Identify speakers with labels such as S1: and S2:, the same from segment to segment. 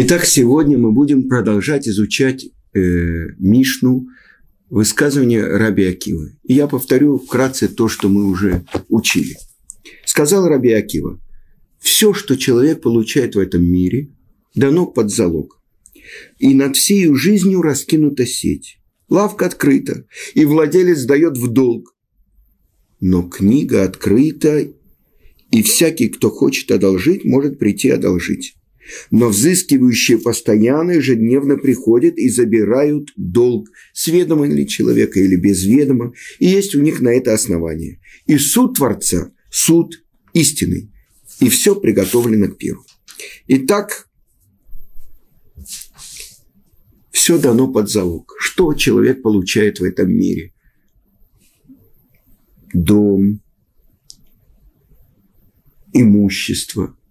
S1: Итак, сегодня мы будем продолжать изучать э, Мишну, высказывание Раби Акива. И я повторю вкратце то, что мы уже учили. Сказал Раби Акива, все, что человек получает в этом мире, дано под залог. И над всей жизнью раскинута сеть. Лавка открыта, и владелец дает в долг. Но книга открыта, и всякий, кто хочет одолжить, может прийти одолжить но взыскивающие постоянно ежедневно приходят и забирают долг с ведома ли человека или без ведома, и есть у них на это основание. И суд Творца – суд истинный, и все приготовлено к пиру. Итак, все дано под залог. Что человек получает в этом мире? Дом, имущество –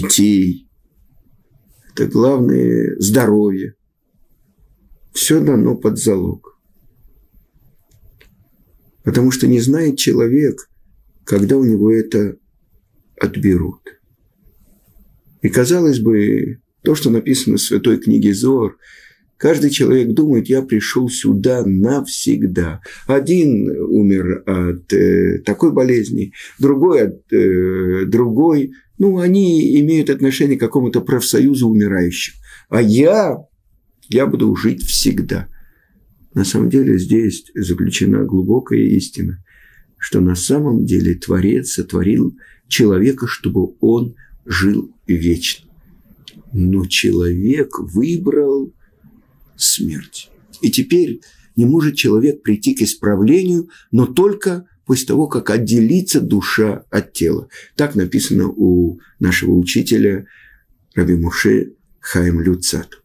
S1: детей. Это главное здоровье. Все дано под залог. Потому что не знает человек, когда у него это отберут. И казалось бы, то, что написано в Святой книге Зор, Каждый человек думает, я пришел сюда навсегда. Один умер от э, такой болезни, другой от э, другой. Ну, они имеют отношение к какому-то профсоюзу умирающих. А я, я буду жить всегда. На самом деле здесь заключена глубокая истина, что на самом деле Творец сотворил человека, чтобы он жил вечно. Но человек выбрал смерть. И теперь не может человек прийти к исправлению, но только после того, как отделится душа от тела. Так написано у нашего учителя Раби Муше Хаим Люцат.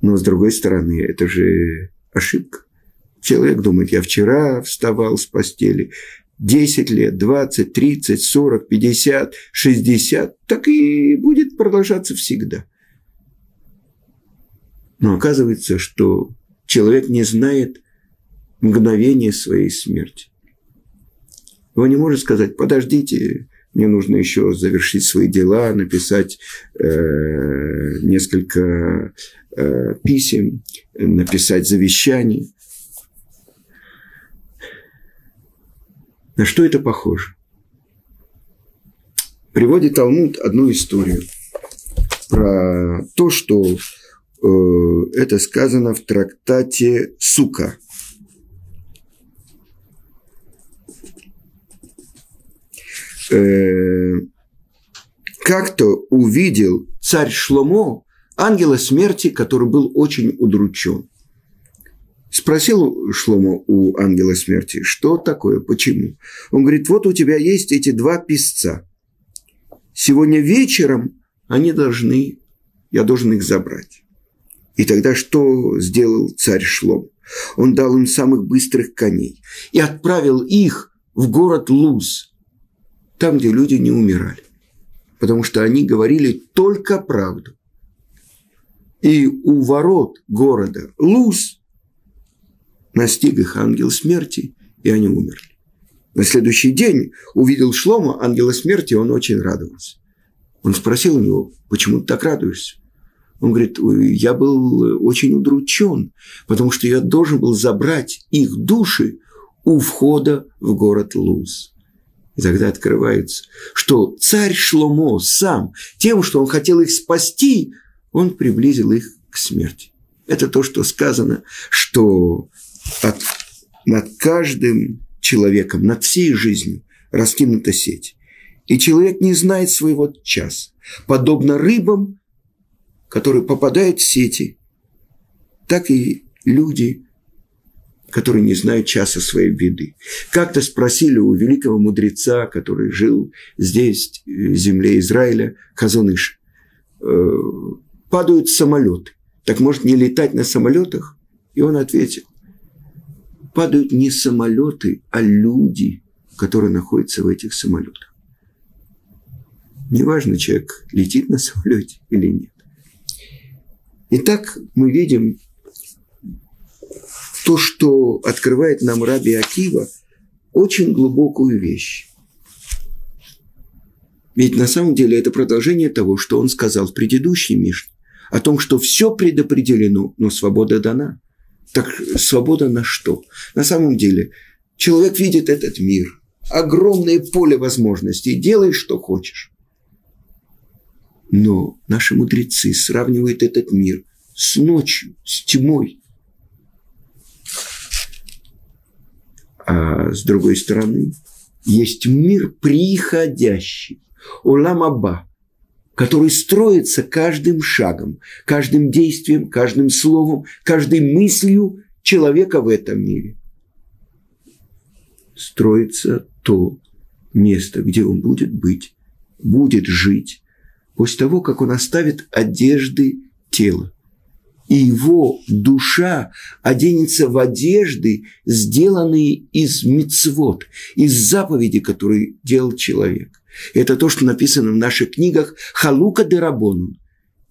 S1: Но с другой стороны, это же ошибка. Человек думает, я вчера вставал с постели, 10 лет, 20, 30, 40, 50, 60, так и будет продолжаться всегда. Но оказывается, что человек не знает мгновения своей смерти. Он не может сказать, подождите, мне нужно еще завершить свои дела, написать э, несколько э, писем, написать завещание. На что это похоже? Приводит Талмуд одну историю про то, что Э, это сказано в трактате Сука. Э, как-то увидел царь Шломо ангела смерти, который был очень удручен. Спросил Шломо у ангела смерти, что такое, почему? Он говорит, вот у тебя есть эти два писца. Сегодня вечером они должны, я должен их забрать. И тогда что сделал царь Шлом? Он дал им самых быстрых коней и отправил их в город Луз, там, где люди не умирали, потому что они говорили только правду. И у ворот города Луз настиг их ангел смерти, и они умерли. На следующий день увидел Шлома, ангела смерти, он очень радовался. Он спросил у него, почему ты так радуешься? Он говорит, я был очень удручен, потому что я должен был забрать их души у входа в город Луз. И тогда открывается, что царь Шломо сам, тем, что он хотел их спасти, он приблизил их к смерти. Это то, что сказано, что от, над каждым человеком, над всей жизнью раскинута сеть. И человек не знает своего часа. Подобно рыбам, которые попадают в сети, так и люди, которые не знают часа своей беды. Как-то спросили у великого мудреца, который жил здесь, в земле Израиля, Хазоныш, э, падают самолеты. Так может не летать на самолетах? И он ответил, падают не самолеты, а люди, которые находятся в этих самолетах. Неважно, человек летит на самолете или нет. Итак, мы видим то, что открывает нам Раби Акива, очень глубокую вещь. Ведь на самом деле это продолжение того, что он сказал в предыдущей Мишне, о том, что все предопределено, но свобода дана. Так свобода на что? На самом деле человек видит этот мир, огромное поле возможностей, делай, что хочешь. Но наши мудрецы сравнивают этот мир с ночью, с тьмой. А с другой стороны, есть мир приходящий, Уламаба, который строится каждым шагом, каждым действием, каждым словом, каждой мыслью человека в этом мире. Строится то место, где он будет быть, будет жить, после того, как он оставит одежды тела. И его душа оденется в одежды, сделанные из мицвод, из заповедей, которые делал человек. Это то, что написано в наших книгах «Халука де Рабону».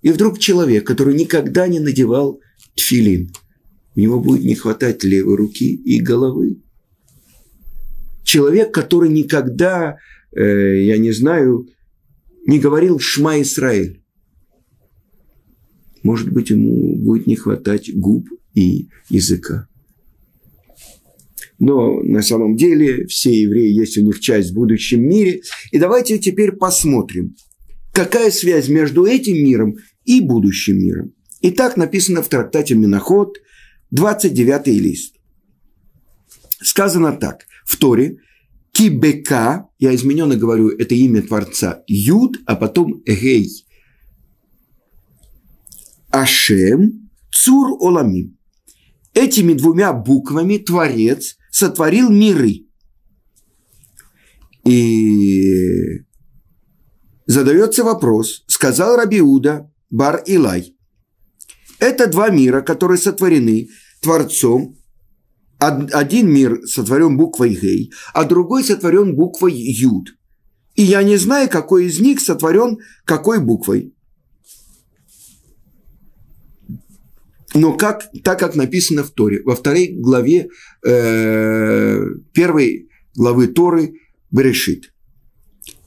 S1: И вдруг человек, который никогда не надевал тфилин, у него будет не хватать левой руки и головы. Человек, который никогда, э, я не знаю, не говорил «Шма Исраэль». Может быть, ему будет не хватать губ и языка. Но на самом деле все евреи есть у них часть в будущем мире. И давайте теперь посмотрим, какая связь между этим миром и будущим миром. И так написано в трактате Миноход, 29 лист. Сказано так. В Торе Кибека, я измененно говорю, это имя Творца, Юд, а потом Гей. Ашем, Цур Оламим. Этими двумя буквами Творец сотворил миры. И задается вопрос, сказал Рабиуда Бар Илай. Это два мира, которые сотворены Творцом один мир сотворен буквой Гей, а другой сотворен буквой Юд. И я не знаю, какой из них сотворен какой буквой. Но как, так как написано в Торе, во второй главе э, первой главы Торы Берешит.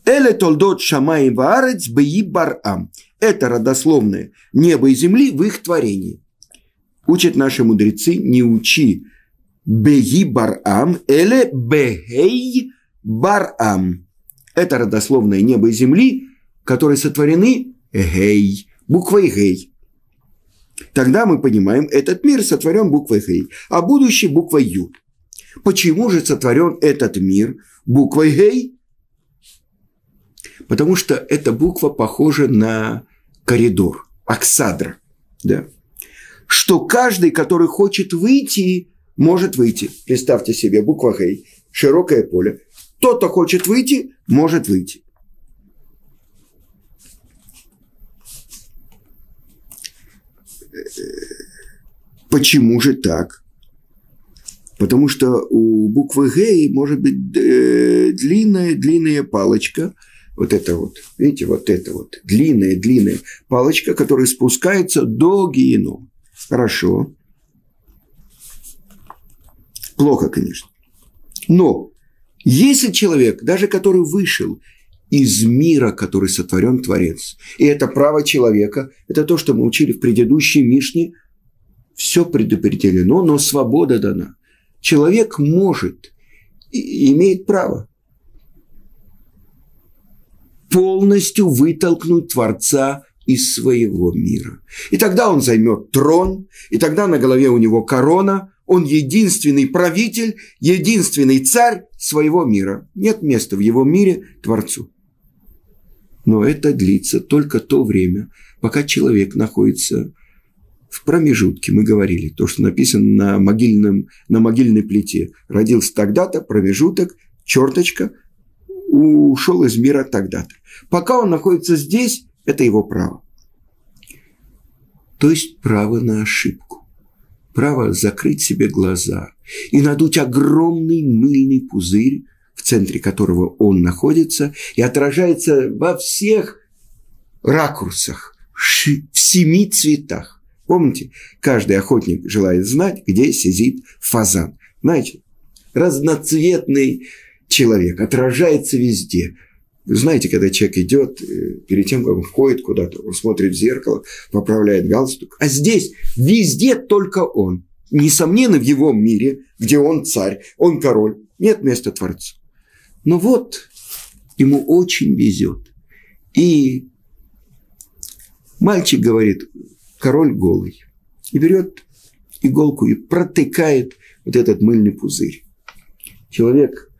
S1: Эле толдот шамай ваарец беи барам. Это родословное небо и земли в их творении. Учат наши мудрецы, не учи Беги барам, эле бегей барам. Это родословное небо и земли, которые сотворены гей, буквой гей. Тогда мы понимаем, этот мир сотворен буквой гей, а будущий буквой ю. Почему же сотворен этот мир буквой гей? Потому что эта буква похожа на коридор, аксадра. Да? Что каждый, который хочет выйти может выйти. Представьте себе, буква Хей, широкое поле. Тот, кто хочет выйти, может выйти. Почему же так? Потому что у буквы Г может быть э, длинная, длинная палочка, вот это вот, видите, вот это вот, длинная, длинная палочка, которая спускается до генома. Хорошо. Плохо, конечно. Но если человек, даже который вышел из мира, который сотворен Творец, и это право человека, это то, что мы учили в предыдущей Мишне, все предопределено, но свобода дана. Человек может и имеет право полностью вытолкнуть Творца из своего мира. И тогда он займет трон, и тогда на голове у него корона, он единственный правитель, единственный царь своего мира. Нет места в его мире Творцу. Но это длится только то время, пока человек находится в промежутке. Мы говорили, то, что написано на, могильном, на могильной плите. Родился тогда-то, промежуток, черточка, ушел из мира тогда-то. Пока он находится здесь, это его право. То есть право на ошибку право закрыть себе глаза и надуть огромный мыльный пузырь, в центре которого он находится, и отражается во всех ракурсах, в семи цветах. Помните, каждый охотник желает знать, где сидит фазан. Знаете, разноцветный человек отражается везде. Вы знаете, когда человек идет, э, перед тем, как он входит куда-то, он смотрит в зеркало, поправляет галстук. А здесь везде только он. Несомненно, в его мире, где он царь, он король, нет места Творцу. Но вот ему очень везет. И мальчик говорит, король голый. И берет иголку и протыкает вот этот мыльный пузырь. Человек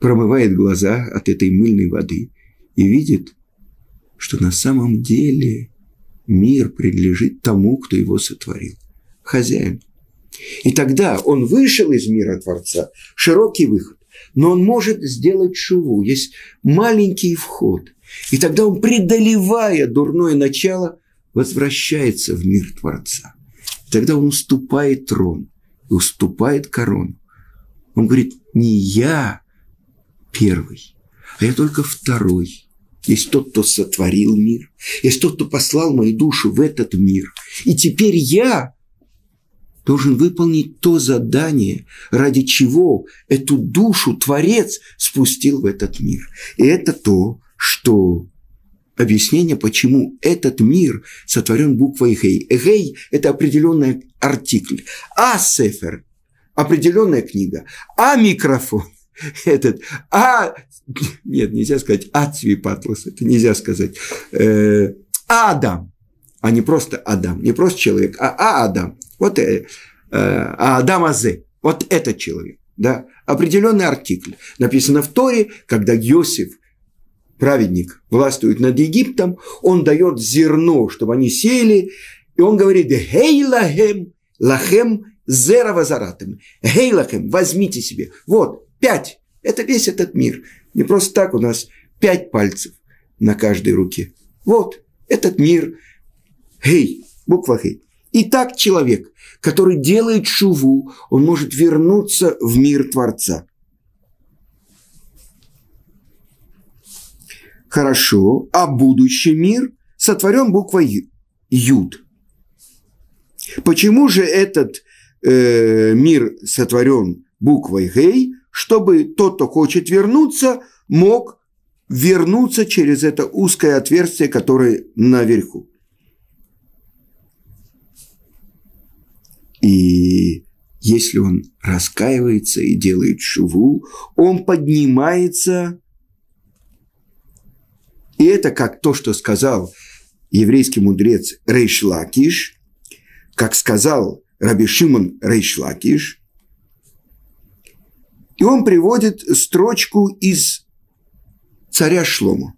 S1: промывает глаза от этой мыльной воды и видит, что на самом деле мир принадлежит тому, кто его сотворил, хозяин. И тогда он вышел из мира Творца, широкий выход, но он может сделать шуву, есть маленький вход. И тогда он, преодолевая дурное начало, возвращается в мир Творца. Тогда он уступает трон, уступает корону. Он говорит, не я первый, а я только второй. Есть тот, кто сотворил мир, есть тот, кто послал мою душу в этот мир. И теперь я должен выполнить то задание, ради чего эту душу Творец спустил в этот мир. И это то, что объяснение, почему этот мир сотворен буквой Гей. Гей – это определенный артикль. А Сефер – определенная книга. А микрофон этот, а, нет, нельзя сказать Ацвипатлас, это нельзя сказать, э, Адам, а не просто Адам, не просто человек, а, а Адам, вот э, а Адам Азе, вот этот человек, да, определенный артикль. Написано в Торе, когда Йосиф, праведник, властвует над Египтом, он дает зерно, чтобы они сели, и он говорит, «Хей лахем, лахем зера вазаратем, хей лахем, возьмите себе». Вот, Пять. Это весь этот мир. Не просто так у нас пять пальцев на каждой руке. Вот этот мир. Гей, буква Гей. И так человек, который делает шуву, он может вернуться в мир Творца. Хорошо, а будущий мир сотворен буквой Юд. Почему же этот э, мир сотворен буквой Гей, чтобы тот, кто хочет вернуться, мог вернуться через это узкое отверстие, которое наверху. И если он раскаивается и делает шуву, он поднимается. И это как то, что сказал еврейский мудрец Рейшлакиш, как сказал Раби Шимон Рейшлакиш, и он приводит строчку из царя Шлома.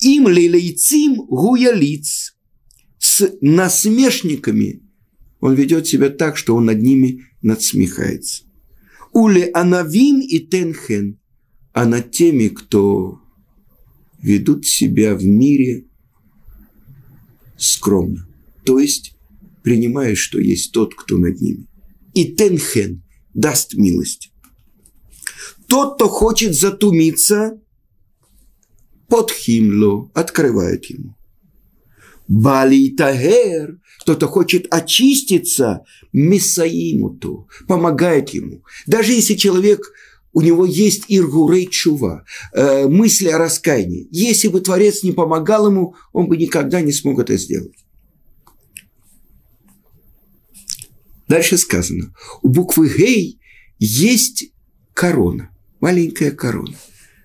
S1: Им лилейцим гуялиц. С насмешниками он ведет себя так, что он над ними надсмехается. Уле анавим и тенхен. А над теми, кто ведут себя в мире скромно. То есть, принимая, что есть тот, кто над ними. И тенхен даст милость. Тот, кто хочет затумиться, под химло открывает ему. Бали Тагер, кто-то хочет очиститься, Месаимуту, помогает ему. Даже если человек, у него есть иргурей чува, э, мысли о раскаянии. Если бы Творец не помогал ему, он бы никогда не смог это сделать. Дальше сказано, у буквы Гей есть корона маленькая корона.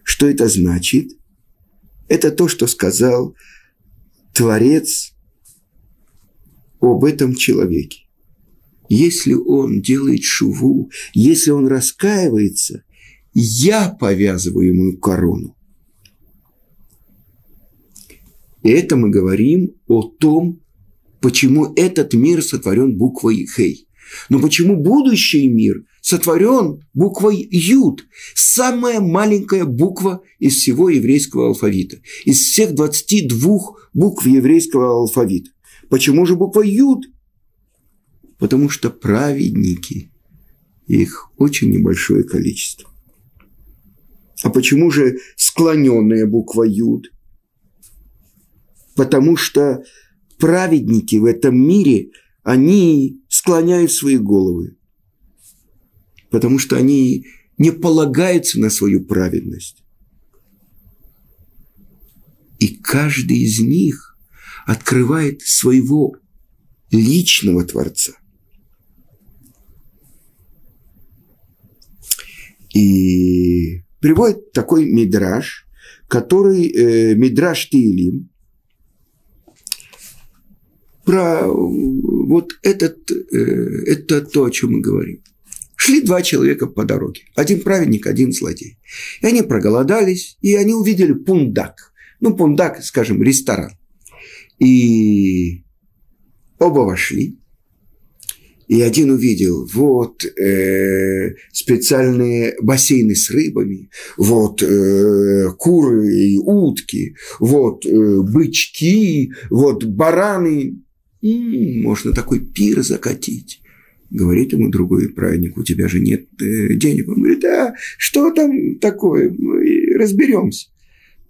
S1: Что это значит? Это то, что сказал Творец об этом человеке. Если он делает шуву, если он раскаивается, я повязываю ему корону. И это мы говорим о том, почему этот мир сотворен буквой Хей. Но почему будущий мир сотворен буквой Юд, самая маленькая буква из всего еврейского алфавита, из всех 22 букв еврейского алфавита. Почему же буква Юд? Потому что праведники, их очень небольшое количество. А почему же склоненная буква Юд? Потому что праведники в этом мире, они склоняют свои головы потому что они не полагаются на свою праведность. И каждый из них открывает своего личного Творца. И приводит такой мидраж, который э, мидраж Тиилим, про вот этот, э, это то, о чем мы говорим. Шли два человека по дороге. Один праведник, один злодей. И они проголодались, и они увидели пундак. Ну, пундак, скажем, ресторан. И оба вошли. И один увидел вот э, специальные бассейны с рыбами, вот э, куры и утки, вот э, бычки, вот бараны. И можно такой пир закатить. Говорит ему другой праведник, у тебя же нет э, денег. Он говорит, а что там такое, Мы разберемся.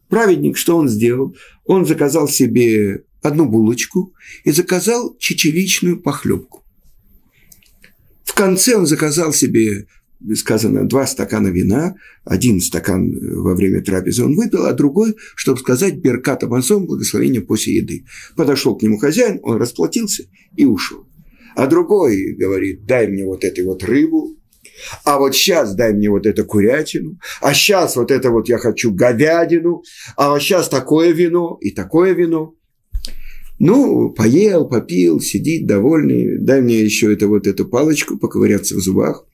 S1: Праведник, что он сделал? Он заказал себе одну булочку и заказал чечевичную похлебку. Конце он заказал себе, сказано, два стакана вина, один стакан во время трапезы он выпил, а другой, чтобы сказать, беркат амазон, благословение после еды. Подошел к нему хозяин, он расплатился и ушел. А другой говорит, дай мне вот этой вот рыбу, а вот сейчас дай мне вот эту курятину, а сейчас вот это вот я хочу говядину, а вот сейчас такое вино и такое вино. Ну, поел, попил, сидит довольный, дай мне еще это, вот эту палочку поковыряться в зубах.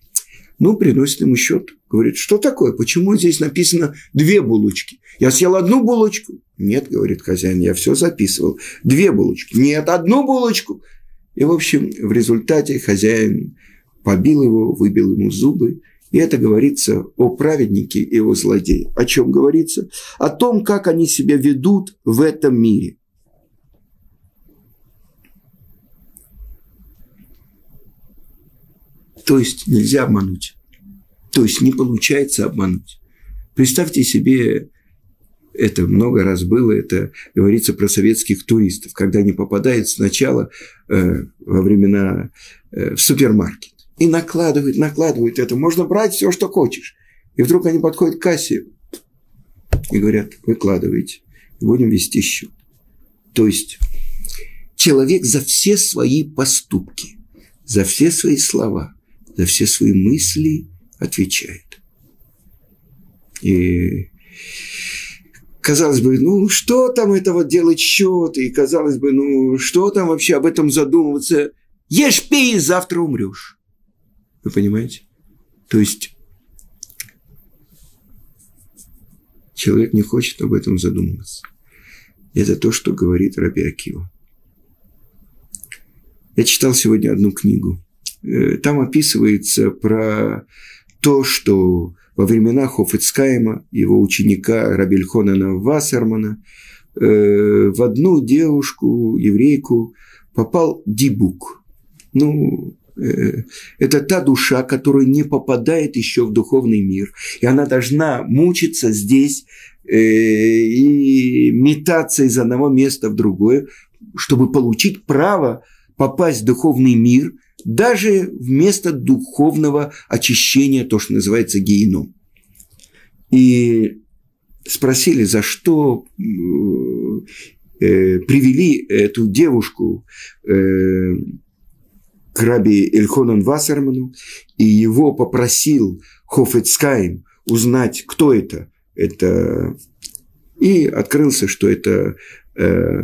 S1: Ну, приносит ему счет. Говорит, что такое? Почему здесь написано две булочки? Я съел одну булочку. Нет, говорит хозяин, я все записывал. Две булочки. Нет, одну булочку. И, в общем, в результате хозяин побил его, выбил ему зубы. И это говорится о праведнике и о злодее. О чем говорится? О том, как они себя ведут в этом мире. То есть нельзя обмануть. То есть не получается обмануть. Представьте себе, это много раз было, это говорится про советских туристов, когда они попадают сначала э, во времена э, в супермаркет и накладывают, накладывают это. Можно брать все, что хочешь. И вдруг они подходят к кассе и говорят, выкладывайте, будем вести счет. То есть человек за все свои поступки, за все свои слова, за все свои мысли отвечает. И казалось бы, ну что там это вот делать счет, и казалось бы, ну что там вообще об этом задумываться, ешь, пей, завтра умрешь. Вы понимаете? То есть человек не хочет об этом задумываться. Это то, что говорит Раби Акива. Я читал сегодня одну книгу. Э, там описывается про то, что во времена Хофицкайма, его ученика Рабельхонана Вассермана, э, в одну девушку, еврейку, попал дибук. Ну, э, это та душа, которая не попадает еще в духовный мир. И она должна мучиться здесь и метаться из одного места в другое, чтобы получить право попасть в духовный мир – даже вместо духовного очищения, то, что называется геном. И спросили, за что э, привели эту девушку э, к раби Эльхонан Вассерману, и его попросил Хофецкайм узнать, кто это. Это и открылся, что это э,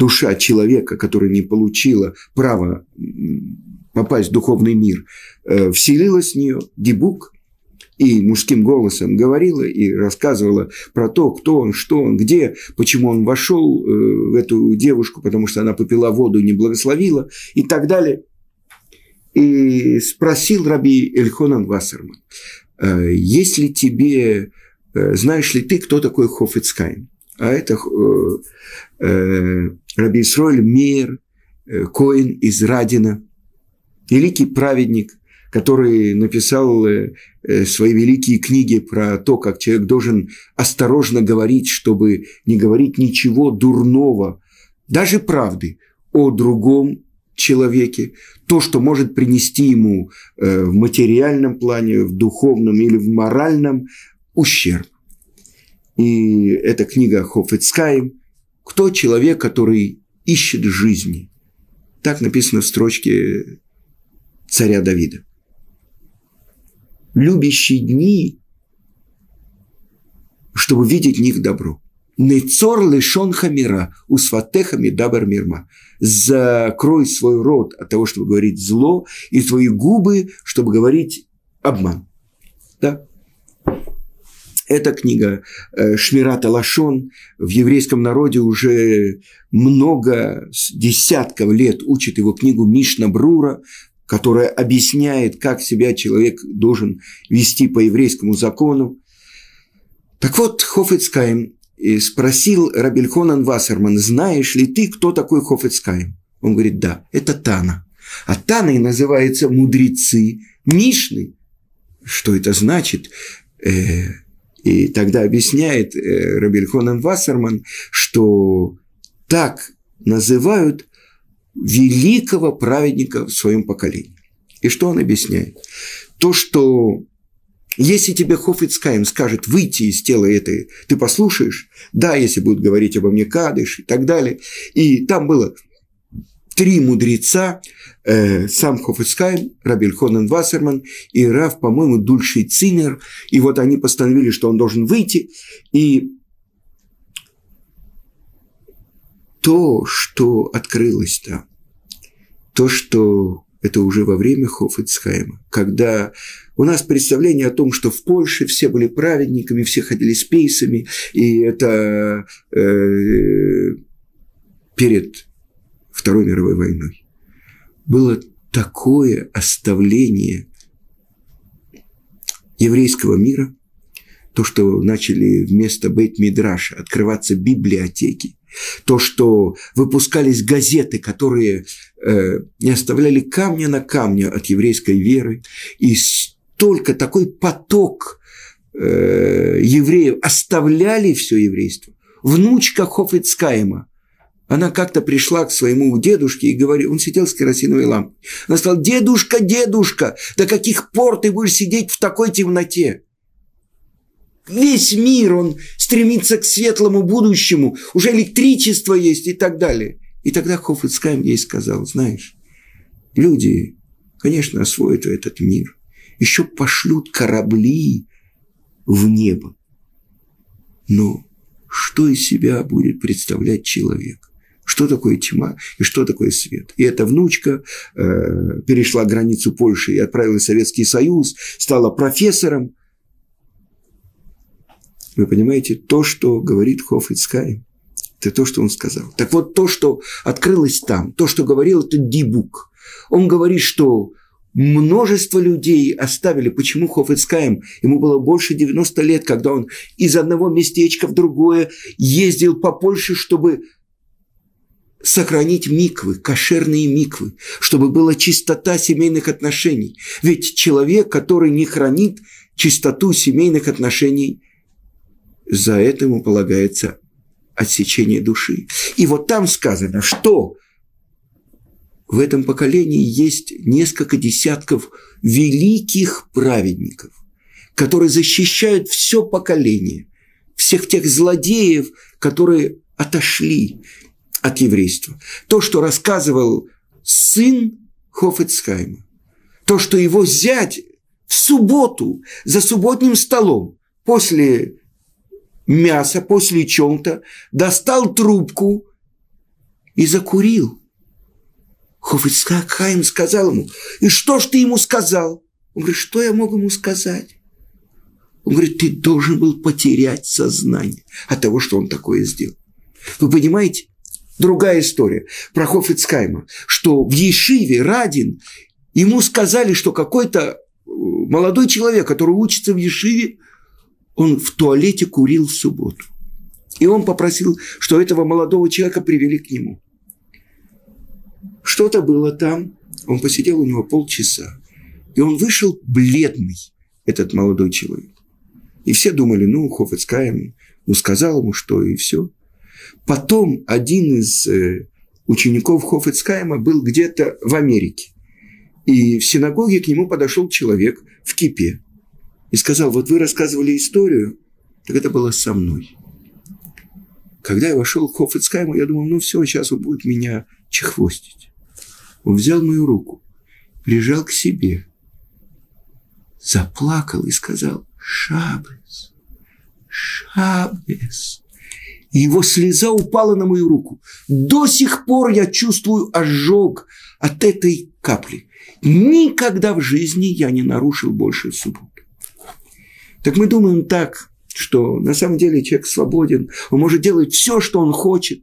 S1: душа человека, которая не получила права попасть в духовный мир, э, вселилась в нее дебук и мужским голосом говорила и рассказывала про то, кто он, что он, где, почему он вошел э, в эту девушку, потому что она попила воду, не благословила и так далее. И спросил раби Эльхонан Вассерман, «Э, если тебе, знаешь ли ты, кто такой Хофицкайм? А это Раби Исроэль Мейер, э, Коин из Радина, великий праведник, который написал э, э, свои великие книги про то, как человек должен осторожно говорить, чтобы не говорить ничего дурного, даже правды о другом человеке, то, что может принести ему в материальном плане, в духовном или в моральном ущерб. И эта книга Хофицкайм. Кто человек, который ищет жизни? Так написано в строчке царя Давида. Любящие дни, чтобы видеть в них добро. Нецор лишон хамира, усватеха мидабар мирма. Закрой свой рот от того, чтобы говорить зло, и твои губы, чтобы говорить обман. Да? Эта книга э, Шмирата Лашон в еврейском народе уже много десятков лет учит его книгу Мишна Брура, которая объясняет, как себя человек должен вести по еврейскому закону. Так вот, Хофицкайм спросил Рабельхонан Вассерман, знаешь ли ты, кто такой Хофицкайм? Он говорит, да, это Тана. А Таной называются мудрецы Мишны. Что это значит? Э, и тогда объясняет э, Рабельхонан Вассерман, что так называют великого праведника в своем поколении. И что он объясняет? То, что если тебе Хофицкаем скажет выйти из тела этой, ты послушаешь? Да, если будут говорить обо мне Кадыш и так далее. И там было три мудреца, э, сам Хофицкайм, Рабель Хонен Вассерман и Рав, по-моему, Дульший Цинер. И вот они постановили, что он должен выйти. И то, что открылось там, то, что это уже во время Хофицхайма, когда у нас представление о том, что в Польше все были праведниками, все ходили с пейсами, и это э, перед Второй мировой войной. Было такое оставление еврейского мира, то, что начали вместо Бейт-Мидраша открываться библиотеки, то, что выпускались газеты, которые э, не оставляли камня на камне от еврейской веры, и только такой поток э, евреев оставляли все еврейство. Внучка Хофицкаема, она как-то пришла к своему дедушке и говорит, он сидел с керосиновой лампой. Она сказала, дедушка, дедушка, до каких пор ты будешь сидеть в такой темноте? Весь мир, он стремится к светлому будущему, уже электричество есть и так далее. И тогда Хофицкайм ей сказал, знаешь, люди, конечно, освоят этот мир – еще пошлют корабли в небо. Но что из себя будет представлять человек? Что такое тьма и что такое свет? И эта внучка э, перешла границу Польши и отправилась в Советский Союз, стала профессором. Вы понимаете, то, что говорит Хофицкай, это то, что он сказал. Так вот, то, что открылось там, то, что говорил этот Дибук, он говорит, что Множество людей оставили. Почему Хофицкаем? Ему было больше 90 лет, когда он из одного местечка в другое ездил по Польше, чтобы сохранить миквы, кошерные миквы, чтобы была чистота семейных отношений. Ведь человек, который не хранит чистоту семейных отношений, за это ему полагается отсечение души. И вот там сказано, что в этом поколении есть несколько десятков великих праведников, которые защищают все поколение, всех тех злодеев, которые отошли от еврейства. То, что рассказывал сын Хофицхайма, то, что его зять в субботу за субботним столом после мяса, после чем-то достал трубку и закурил – Хофицхак Хайм сказал ему, и что ж ты ему сказал? Он говорит, что я мог ему сказать? Он говорит, ты должен был потерять сознание от того, что он такое сделал. Вы понимаете? Другая история про Хофицкайма, что в Ешиве Радин ему сказали, что какой-то э, молодой человек, который учится в Ешиве, он в туалете курил в субботу. И он попросил, что этого молодого человека привели к нему. Что-то было там. Он посидел у него полчаса. И он вышел бледный, этот молодой человек. И все думали, ну, Хофицкаем, ну, сказал ему что, и все. Потом один из э, учеников Хофицкаема был где-то в Америке. И в синагоге к нему подошел человек в кипе. И сказал, вот вы рассказывали историю, Так это было со мной. Когда я вошел к Хофицкайму, я думал, ну все, сейчас он будет меня чехвостить. Он взял мою руку, прижал к себе, заплакал и сказал «Шабес, Шабес». И его слеза упала на мою руку. До сих пор я чувствую ожог от этой капли. Никогда в жизни я не нарушил больше субботу. Так мы думаем так, что на самом деле человек свободен, он может делать все, что он хочет.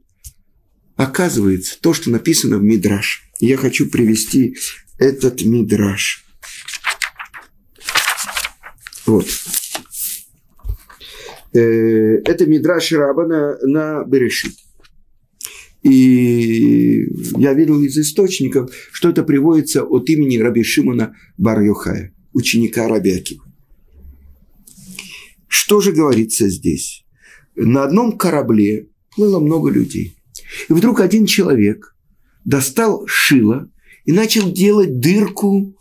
S1: Оказывается, то, что написано в Мидраш. Я хочу привести этот Мидраш. Вот. Э, это Мидраш Раба на, на Берешит. И я видел из источников, что это приводится от имени Раби Шимона бар ученика Рабиакива. Что же говорится здесь? На одном корабле плыло много людей. И вдруг один человек достал шило и начал делать дырку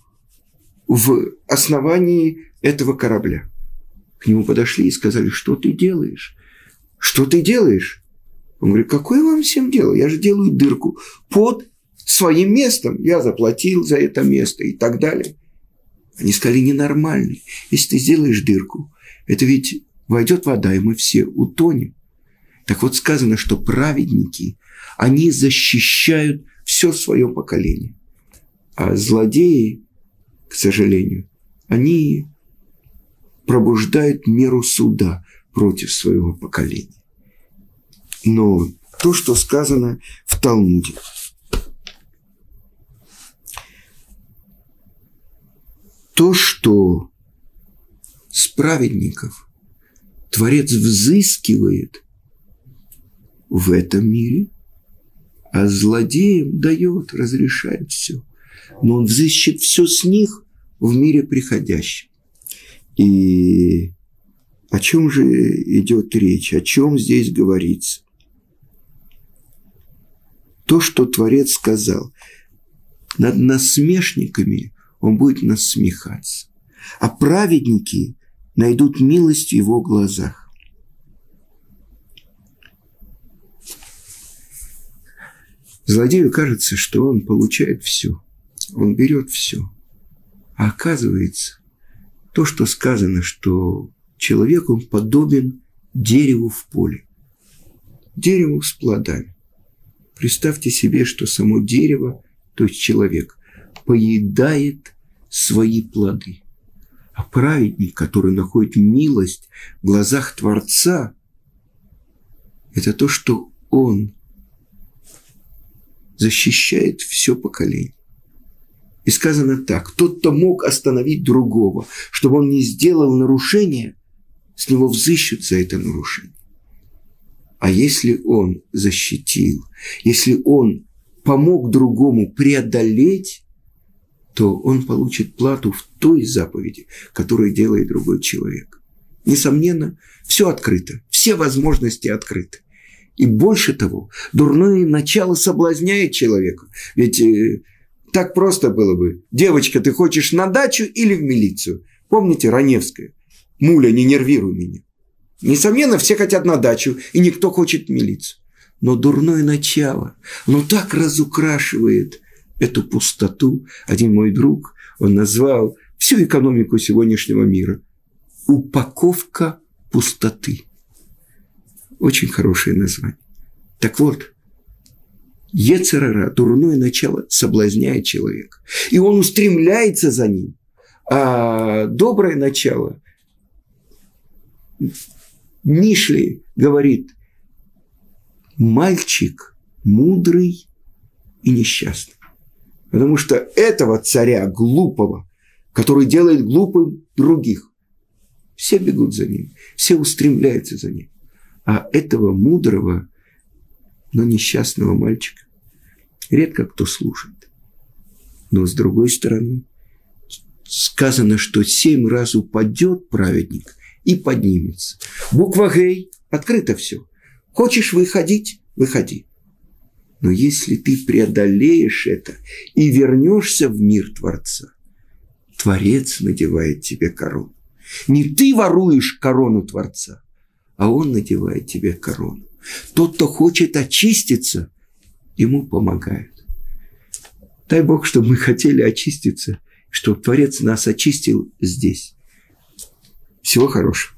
S1: в основании этого корабля. К нему подошли и сказали, что ты делаешь? Что ты делаешь? Он говорит, какое вам всем дело? Я же делаю дырку под своим местом. Я заплатил за это место и так далее. Они сказали, ненормальный. Если ты сделаешь дырку, это ведь войдет вода, и мы все утонем. Так вот сказано, что праведники, они защищают все свое поколение. А злодеи, к сожалению, они пробуждают меру суда против своего поколения. Но то, что сказано в Талмуде. То, что с праведников Творец взыскивает в этом мире, а злодеям дает, разрешает все. Но он взыщет все с них в мире приходящем. И о чем же идет речь? О чем здесь говорится? То, что Творец сказал, над насмешниками он будет насмехаться, а праведники найдут милость в его глазах. Злодею кажется, что он получает все, он берет все. А оказывается, то, что сказано, что человек, он подобен дереву в поле, дереву с плодами. Представьте себе, что само дерево, то есть человек, поедает свои плоды. А праведник, который находит милость в глазах Творца, это то, что он защищает все поколение. И сказано так, тот, кто мог остановить другого, чтобы он не сделал нарушение, с него взыщут за это нарушение. А если он защитил, если он помог другому преодолеть, то он получит плату в той заповеди, которую делает другой человек. Несомненно, все открыто, все возможности открыты. И больше того, дурное начало соблазняет человека. Ведь э, так просто было бы. Девочка, ты хочешь на дачу или в милицию? Помните Раневская? Муля, не нервируй меня. Несомненно, все хотят на дачу, и никто хочет в милицию. Но дурное начало, оно так разукрашивает эту пустоту. Один мой друг, он назвал всю экономику сегодняшнего мира «Упаковка пустоты». Очень хорошее название. Так вот, Ецерара, дурное начало, соблазняет человека. И он устремляется за ним. А доброе начало Мишли говорит, мальчик мудрый и несчастный. Потому что этого царя глупого, который делает глупым других, все бегут за ним, все устремляются за ним. А этого мудрого, но несчастного мальчика редко кто слушает. Но с другой стороны, сказано, что семь раз упадет праведник, и поднимется. Буква Гей, открыто все. Хочешь выходить? Выходи. Но если ты преодолеешь это и вернешься в мир Творца, Творец надевает тебе корону. Не ты воруешь корону Творца, а он надевает тебе корону. Тот, кто хочет очиститься, ему помогают. Дай Бог, чтобы мы хотели очиститься, чтобы Творец нас очистил здесь. Всего хорошего.